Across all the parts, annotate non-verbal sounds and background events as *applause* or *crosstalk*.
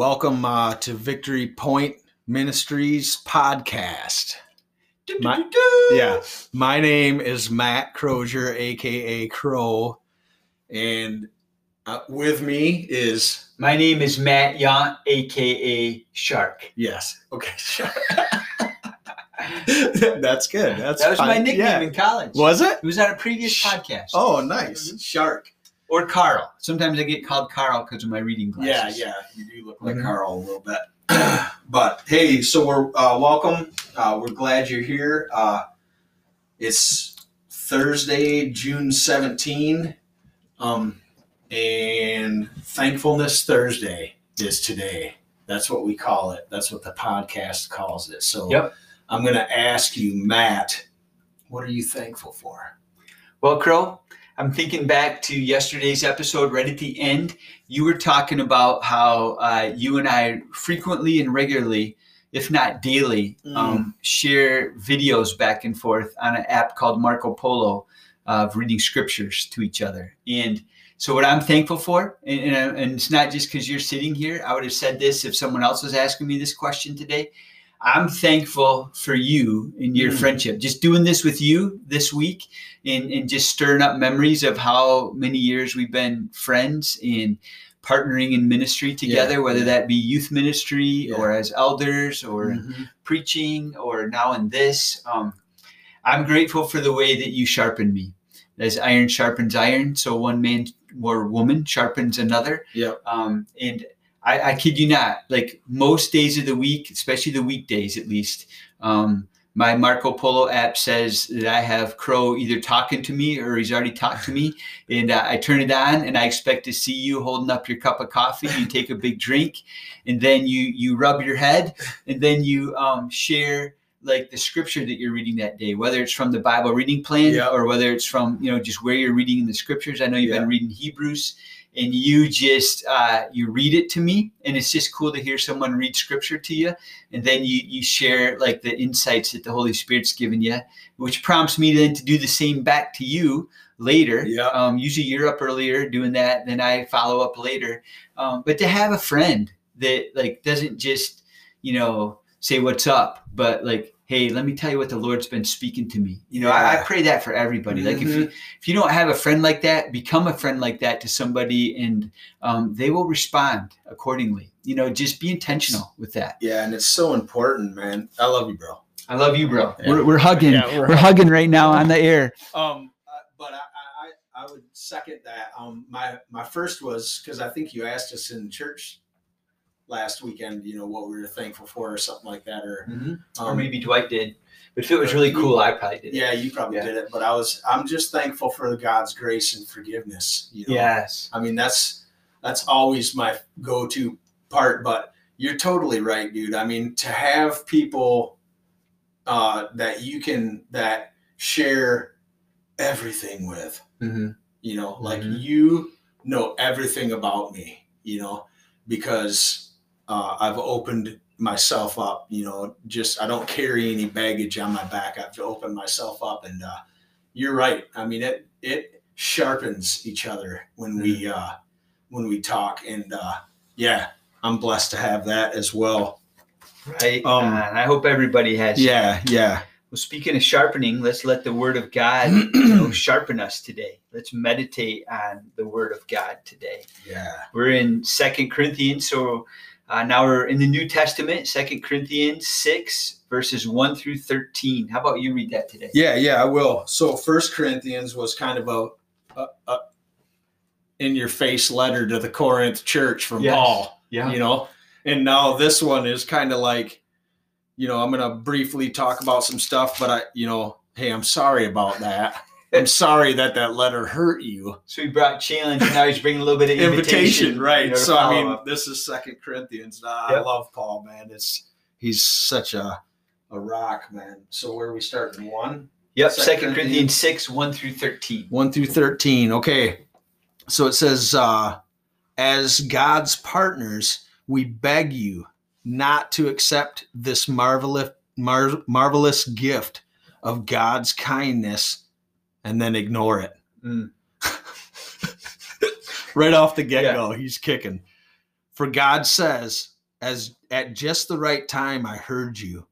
Welcome uh, to Victory Point Ministries podcast. My- yeah, my name is Matt Crozier, aka Crow, and uh, with me is My name is Matt Yant, aka Shark. yes, okay, *laughs* that's good. That's That was my nickname Yeah. in college. Was it? It was on a previous podcast. Oh, nice, Shark. Or Carl. Sometimes I get called Carl because of my reading Yeah, glasses. yeah, yeah, you do look like Mhm. Carl a little bit. *clears throat* but hey, so we're uh, welcome. Uh, we're glad you're here. Uh, it's Thursday, June 17, um, and Thankfulness Thursday is today. That's what we call it. That's what the podcast calls it. So Yep. I'm going to ask you, Matt, what are you thankful for? Well, Crow, I'm thinking back to yesterday's episode, right at the end. You were talking about how uh, you and I frequently and regularly, if not daily, Mm. um, share videos back and forth on an app called Marco Polo of reading scriptures to each other. And so, what I'm thankful for, and, and, and it's not just because you're sitting here, I would have said this if someone else was asking me this question today. I'm thankful for you and your Mm. friendship. Just doing this with you this week and, and just stirring up memories of how many years we've been friends and partnering in ministry together, Yeah, whether that be youth ministry Yeah. or as elders or Mhm. preaching or now in this. Um, I'm grateful for the way that you sharpen me. As iron sharpens iron, so one man or woman sharpens another. Yep. Um, and I, I kid you not, like most days of the week, especially the weekdays at least, um, my Marco Polo app says that I have Crow either talking to me or he's already talked to me. *laughs* And uh, I turn it on and I expect to see you holding up your cup of coffee. You take a big drink and then you, you rub your head and then you um, share like the scripture that you're reading that day, whether it's from the Bible reading plan Yeah. or whether it's from, you know, just where you're reading in the scriptures. I know you've Yeah. been reading Hebrews and you just uh, you read it to me and it's just cool to hear someone read scripture to you and then you you share like the insights that the holy spirit's given you which prompts me then to do the same back to you later Yeah. um, usually you're up earlier doing that then i follow up later um, but to have a friend that like doesn't just you know say what's up but like hey let me tell you what the lord's been speaking to me you know I, I pray that for everybody like if you if you don't have a friend like that, become a friend like that to somebody, and um, they will respond accordingly. You know, just be intentional with that. Yeah, and it's so important, man. I love you, bro. I love you, bro. Yeah. We're, we're hugging. Yeah, we're we're, hugging right now on the air. Um, uh, but I, I, I would second that. Um, my my first was because I think you asked us in church last weekend. You know what we were thankful for, or something like that, or um, or maybe Dwight did, but if it was really cool, I probably did. it. yeah, you probably Yeah. did it. But I was I'm just thankful for God's grace and forgiveness. You know? Yes. I mean that's that's always my go to part. But you're totally right, dude. I mean to have people uh, that you can that share everything with. Mm-hmm. you know like Mhm. you know everything about me you know because uh, i've opened myself up you know just i don't carry any baggage on my back i've opened myself up and uh, you're right i mean it it sharpens each other when we uh, when we talk and uh, yeah i'm blessed to have that as well Right. Um, and I hope everybody has. yeah yeah Well, speaking of sharpening, let's let the Word of God *clears throat* you know, sharpen us today. Let's meditate on the Word of God today. yeah We're in Second Corinthians, so uh, now we're in the New Testament, Second Corinthians six verses one through thirteen. How about you read that today? Yeah, yeah, I will. So First Corinthians was kind of a, a, a in your face letter to the Corinth church from Yes. Paul, Yeah. you know. And now this one is kind of like, you know, I'm gonna briefly talk about some stuff, but I, you know, hey, I'm sorry about that. I'm sorry that that letter hurt you. So he brought challenge, and now he's bringing a little bit of invitation, Invitation, right? you know, so I mean, up. this is Second Corinthians. Uh, I love Paul, man. It's he's such a a rock, man. So where are we starting? One. yep, Second Second Corinthians six one through thirteen. 1 through 13. Okay. So it says, uh, as God's partners, we beg you not to accept this marvelous, mar- marvelous gift of God's kindness and then ignore it. Mm. *laughs* right off the get go, he's kicking. For God says, as at just the right time I heard you.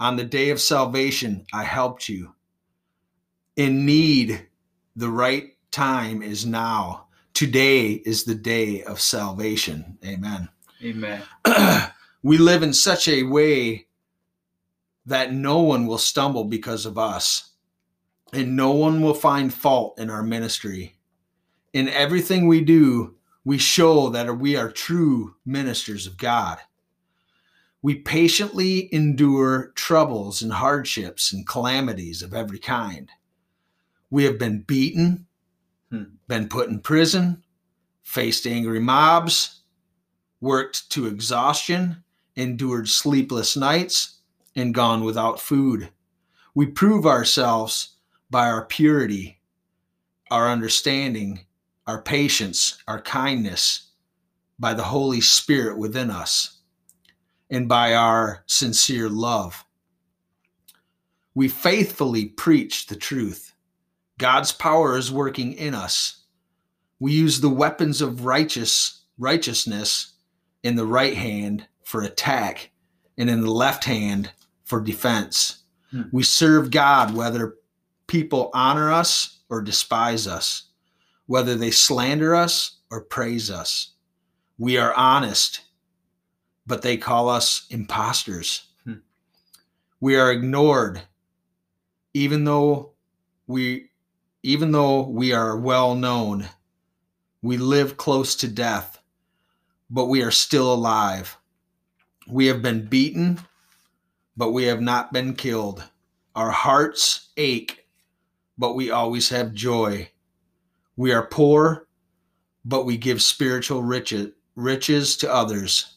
On the day of salvation, I helped you. In need, the right time is now. Today is the day of salvation. Amen. Amen. *clears throat* we live in such a way that no one will stumble because of us, and no one will find fault in our ministry. In everything we do, we show that we are true ministers of God. We patiently endure troubles and hardships and calamities of every kind. We have been beaten, Hmm. been put in prison, faced angry mobs, worked to exhaustion, endured sleepless nights, and gone without food. We prove ourselves by our purity, our understanding, our patience, our kindness, by the Holy Spirit within us, and by our sincere love. We faithfully preach the truth. God's power is working in us. We use the weapons of righteous righteousness in the right hand for attack and in the left hand for defense. Hmm. We serve God whether people honor us or despise us, whether they slander us or praise us. We are honest, but they call us imposters. Hmm. We are ignored, even though we even though we are well known. We live close to death, but we are still alive. We have been beaten, but we have not been killed. Our hearts ache, but we always have joy. We are poor, but we give spiritual riches, riches to others.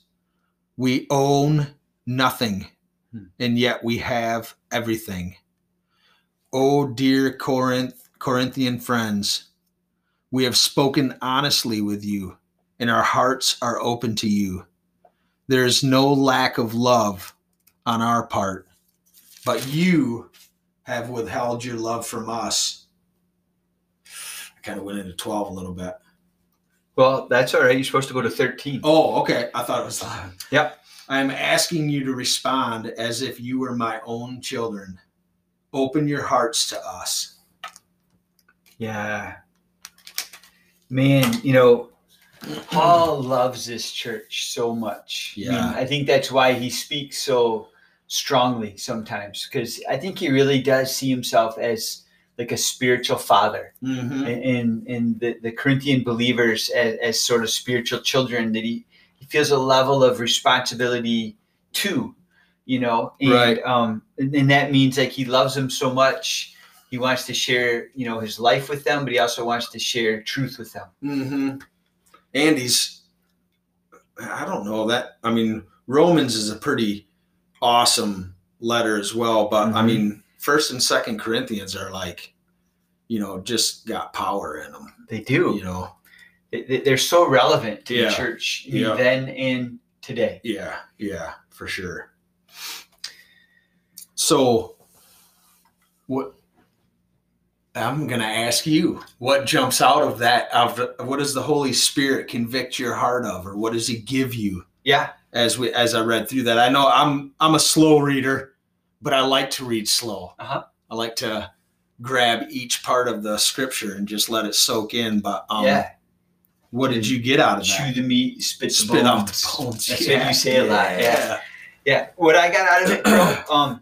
We own nothing, Hmm. and yet we have everything. Oh, dear Corinth, Corinthian friends, we have spoken honestly with you, and our hearts are open to you. There is no lack of love on our part, but you have withheld your love from us. I kind of went into 12 a little bit. Well, that's all right. You're supposed to go to 13. Oh, okay. I thought it was 11. Yep. I'm asking you to respond as if you were my own children. Open your hearts to us. Yeah. Man, you know, Paul loves this church so much. I, mean, Yeah. I think that's why he speaks so strongly sometimes because I think he really does see himself as like a spiritual father Mm-hmm. and the, the Corinthian believers as, as sort of spiritual children that he, he feels a level of responsibility to, you know, and, Right. um, and, and that means like he loves them so much. He wants to share, you know, his life with them, but he also wants to share truth with them. Mm-hmm. And he's, I don't know that. I mean, Romans is a pretty awesome letter as well, but I Mhm. mean, First and Second Corinthians are like, you know, just got power in them. They do. You know, They- they- They're so relevant to Yeah. the church Yeah. then and today. yeah, yeah, for sure. So, what? I'm gonna ask you, what jumps out of that? Of what does the Holy Spirit convict your heart of, or what does He give you? Yeah. As we as I read through that. I know I'm I'm a slow reader, but I like to read slow. Uh-huh. I like to grab each part of the scripture and just let it soak in. But um, yeah. what did you get out of it? Chew that? the meat, spit the Spit out bones. the bones. That's what you say a lot. Yeah. Yeah, what I got out of it, bro. *clears throat* Um,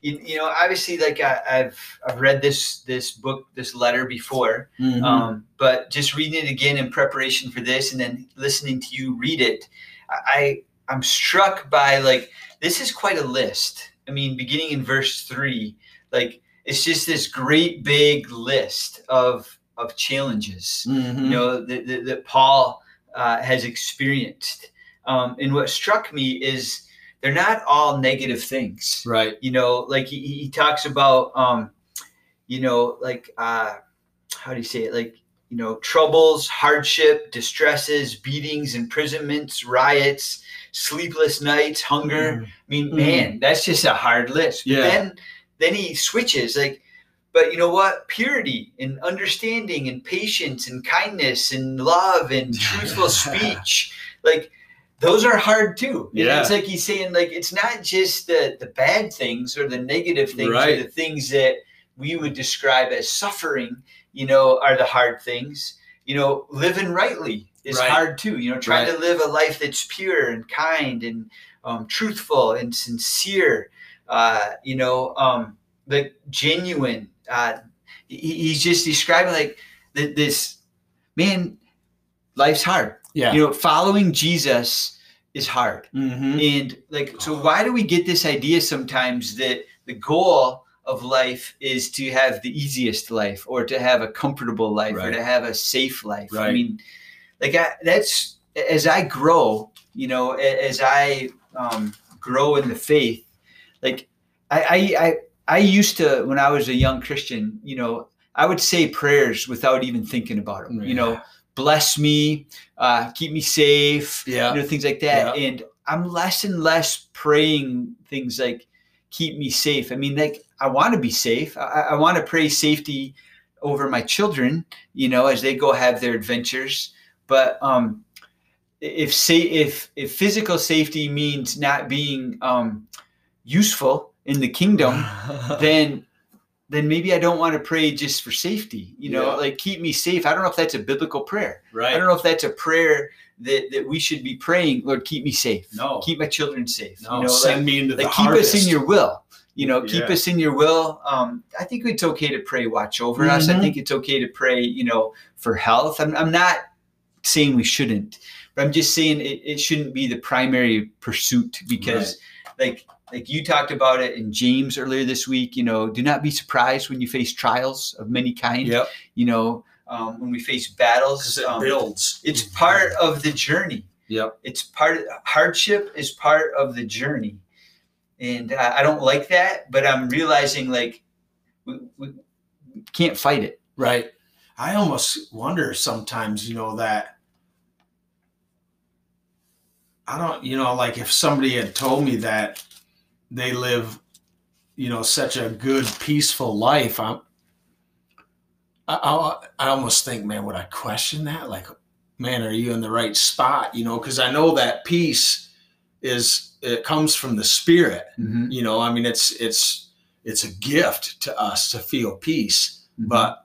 you, you know, obviously, like I, I've I've read this this book, this letter before, Mhm. um, but just reading it again in preparation for this, and then listening to you read it, I I'm struck by like this is quite a list. I mean, beginning in verse three, like it's just this great big list of of challenges Mhm. you know that, that, that paul uh, has experienced um, and what struck me is they're not all negative things right. you know like he, he talks about um, you know like uh, how do you say it like you know troubles hardship distresses beatings imprisonments riots sleepless nights hunger Mhm. I mean, Mhm. man, that's just a hard list. But Yeah. then then he switches like but you know what? Purity and understanding and patience and kindness and love and *laughs* truthful speech. like those are hard too. Yeah. It's like he's saying, like, it's not just the the bad things or the negative things or the things that we would describe as suffering, you know, are the hard things. You know, living rightly is Right. hard too. You know, trying Right. to live a life that's pure and kind and um, truthful and sincere. Uh, you know, um, like genuine. Uh, he, he's just describing like th- this man. Life's hard. Yeah. You know, following Jesus is hard. mm-hmm. And like, so why do we get this idea sometimes that the goal of life is to have the easiest life or to have a comfortable life or to have a safe life? I mean, like, I, that's as I grow, you know, as I um, grow in the faith, like, I, I, I, I used to, when I was a young Christian, you know, I would say prayers without even thinking about them, you know, bless me, uh, keep me safe, Yeah. you know, things like that. And I'm less and less praying things like keep me safe. I mean, like I want to be safe. I, I want to pray safety over my children, you know, as they go have their adventures. But um, if say if if physical safety means not being um, useful in the kingdom, *laughs* then then maybe I don't want to pray just for safety. You know, Yeah. like keep me safe. I don't know if that's a biblical prayer. Right. I don't know if that's a prayer that, that we should be praying, Lord, keep me safe. No. Keep my children safe. No, you know, send like, me into the like keep harvest. us in your will. You know, keep Yeah. us in your will. Um, I think it's okay to pray, watch over us. I Mhm. think it's okay to pray, you know, for health. I'm, I'm not saying we shouldn't, but I'm just saying it, it shouldn't be the primary pursuit because like like you talked about it in James earlier this week, you know, do not be surprised when you face trials of many kind. Yep. You know, um, when we face battles, it um, builds. it's part of the journey. Yep. It's part of hardship is part of the journey, and uh, I don't like that. But I'm realizing like we, we can't fight it. Right. I almost wonder sometimes, you know, that I don't, you know, like if somebody had told me that they live, you know, such a good, peaceful life, I'm, I, I, I almost think, man, would I question that? Like, man, are you in the right spot? You know, because I know that peace is, it comes from the spirit. You know, I mean, it's, it's, it's a gift to us to feel peace but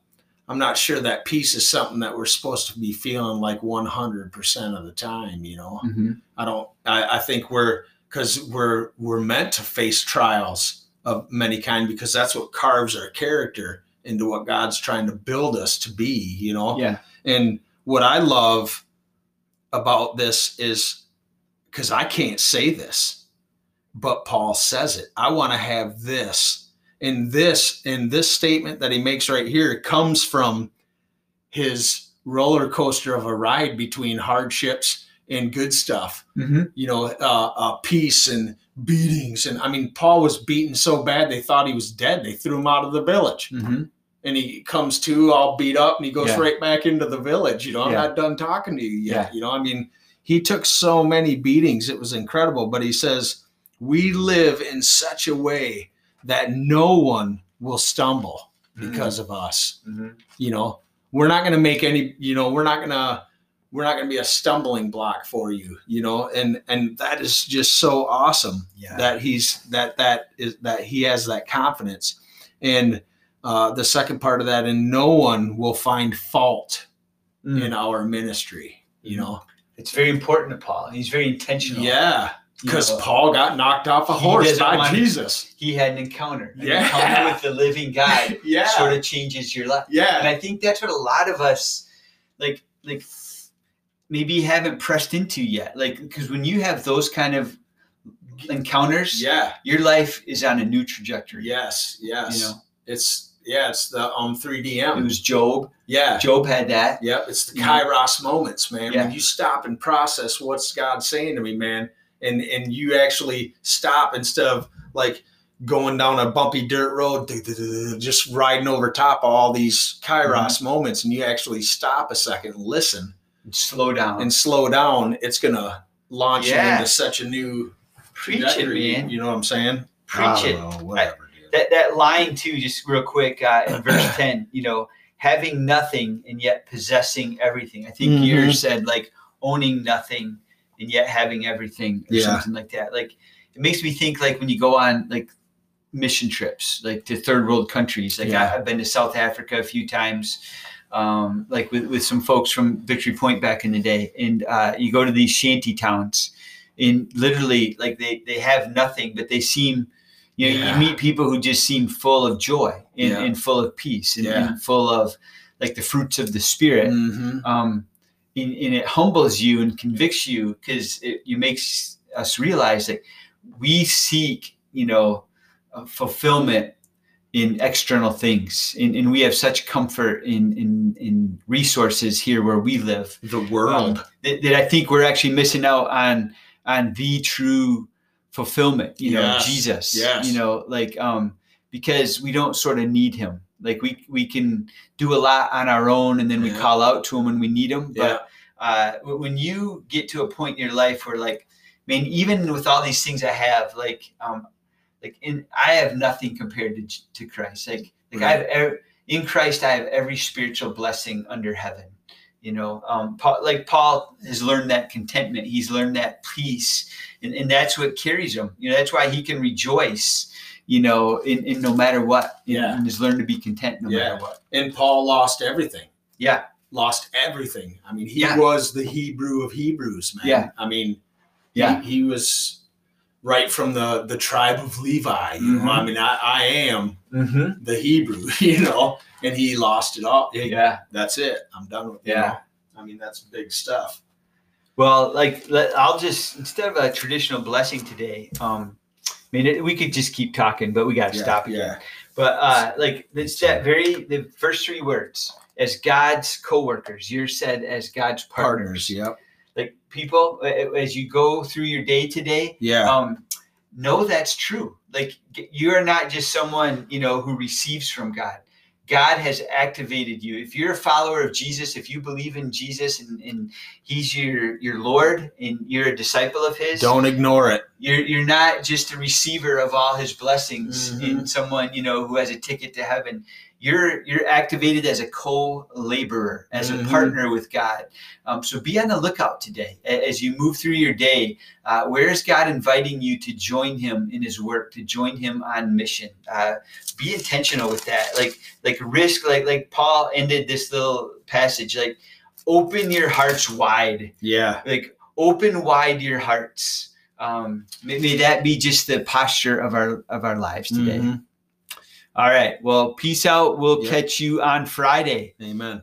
I'm not sure that peace is something that we're supposed to be feeling like 100% of the time. You know, Mhm. I don't. I, I think we're because we're we're meant to face trials of many kind because that's what carves our character into what God's trying to build us to be. You know, yeah, and what I love about this is because I can't say this, but Paul says it. I want to have this. And this, in this statement that he makes right here, comes from his roller coaster of a ride between hardships and good stuff. Mhm. You know, uh, uh, peace and beatings. And I mean, Paul was beaten so bad they thought he was dead. They threw him out of the village Mhm. and he comes to all beat up and he goes Yeah. right back into the village. You know, I'm Yeah. not done talking to you yet. Yeah. You know, I mean, he took so many beatings. It was incredible. But he says, we live in such a way that no one will stumble because of us. Mhm. You know, we're not going to make any, you know, we're not going to, we're not going to be a stumbling block for you, you know, and, and that is just so awesome yeah, that he's that that is that he has that confidence and uh, the second part of that and no one will find fault Mm. in our ministry you know it's very important to Paul. He's very intentional. yeah because paul got knocked off a horse by jesus he had an encounter. An Yeah. encounter with the living God *laughs* yeah sort of changes your life. Yeah. And I think that's what a lot of us like like maybe haven't pressed into yet. Like because when you have those kind of encounters, yeah your life is on a new trajectory. yes yes You know, it's yeah it's the um 3dm it was Job. yeah Job had that. Yep, it's the know? kairos moments, man. Yeah. When you stop and process what's God saying to me, man, and and you actually stop instead of like going down a bumpy dirt road, just riding over top of all these kairos Mm-hmm. moments, and you actually stop a second and listen Slow down. and slow down. It's gonna launch Yeah. you into such a new Preach it, man. You know what I'm saying? Preach I it. know, whatever, dude. That that line too, just real quick, uh, in verse *clears throat* ten, you know, having nothing and yet possessing everything. I think Mhm. yours said like owning nothing and yet having everything or Yeah. something like that. Like it makes me think like when you go on like mission trips, like to third world countries. Like Yeah. I, I've been to South Africa a few times, um, like with, with some folks from Victory Point back in the day. And uh, you go to these shanty towns and literally like they, they have nothing, but they seem, you know, Yeah. you meet people who just seem full of joy and, Yeah. and full of peace and, Yeah. and full of like the fruits of the spirit Mhm. um, and, and it humbles you and convicts you because it, it makes us realize that we seek, you know, uh, fulfillment in external things, and, and we have such comfort in, in in resources here where we live The world. um, that, that I think we're actually missing out on on the true fulfillment. You know, Yes, Jesus. yes. You know, like um, because we don't sort of need Him. Like we we can do a lot on our own, and then we call out to Him when we need Him. yeah. But uh, when you get to a point in your life where, like, I mean, even with all these things I have, like, um, like in I have nothing compared to to Christ. Like, like I have in Christ, I have every spiritual blessing under heaven. You know, um, Paul, like Paul has learned that contentment. He's learned that peace, and, and that's what carries him. You know, that's why he can rejoice. You know, in, in no matter what. Yeah. and has learned to be content no Yeah. matter what. And Paul lost everything. Yeah, Lost everything. I mean, he Yeah. was the Hebrew of Hebrews, man. Yeah. I mean, Yeah. He, he was right from the the tribe of Levi. You Mhm. know, I mean, I, I am mm-hmm. the Hebrew. *laughs* You know, and he lost it all. Yeah. That's it. I'm done with. Yeah. know? I mean, that's big stuff. Well, like let, I'll just instead of a traditional blessing today, um, I mean it, we could just keep talking, but we got to Yeah, stop again. yeah. But uh, like it's that very the first three words as God's co-workers, you're said as God's partners. Partners. Yep. Like people, as you go through your day today, Yeah. um, know that's true. Like you are not just someone you know who receives from God. God has activated you. If you're a follower of Jesus, if you believe in Jesus and, and He's your your Lord and you're a disciple of His, Don't ignore it. You're you're not just a receiver of all His blessings Mhm. and someone you know who has a ticket to heaven. You're you're activated as a co-laborer, as a Mhm. partner with God. Um, so be on the lookout today as you move through your day. Uh, where is God inviting you to join Him in His work, to join Him on mission? Uh, be intentional with that. Like like risk, like like Paul ended this little passage. Like open your hearts wide Yeah. like open wide your hearts um may, may that be just the posture of our of our lives today Mhm. all right well peace out we'll Yep. catch you on friday Amen.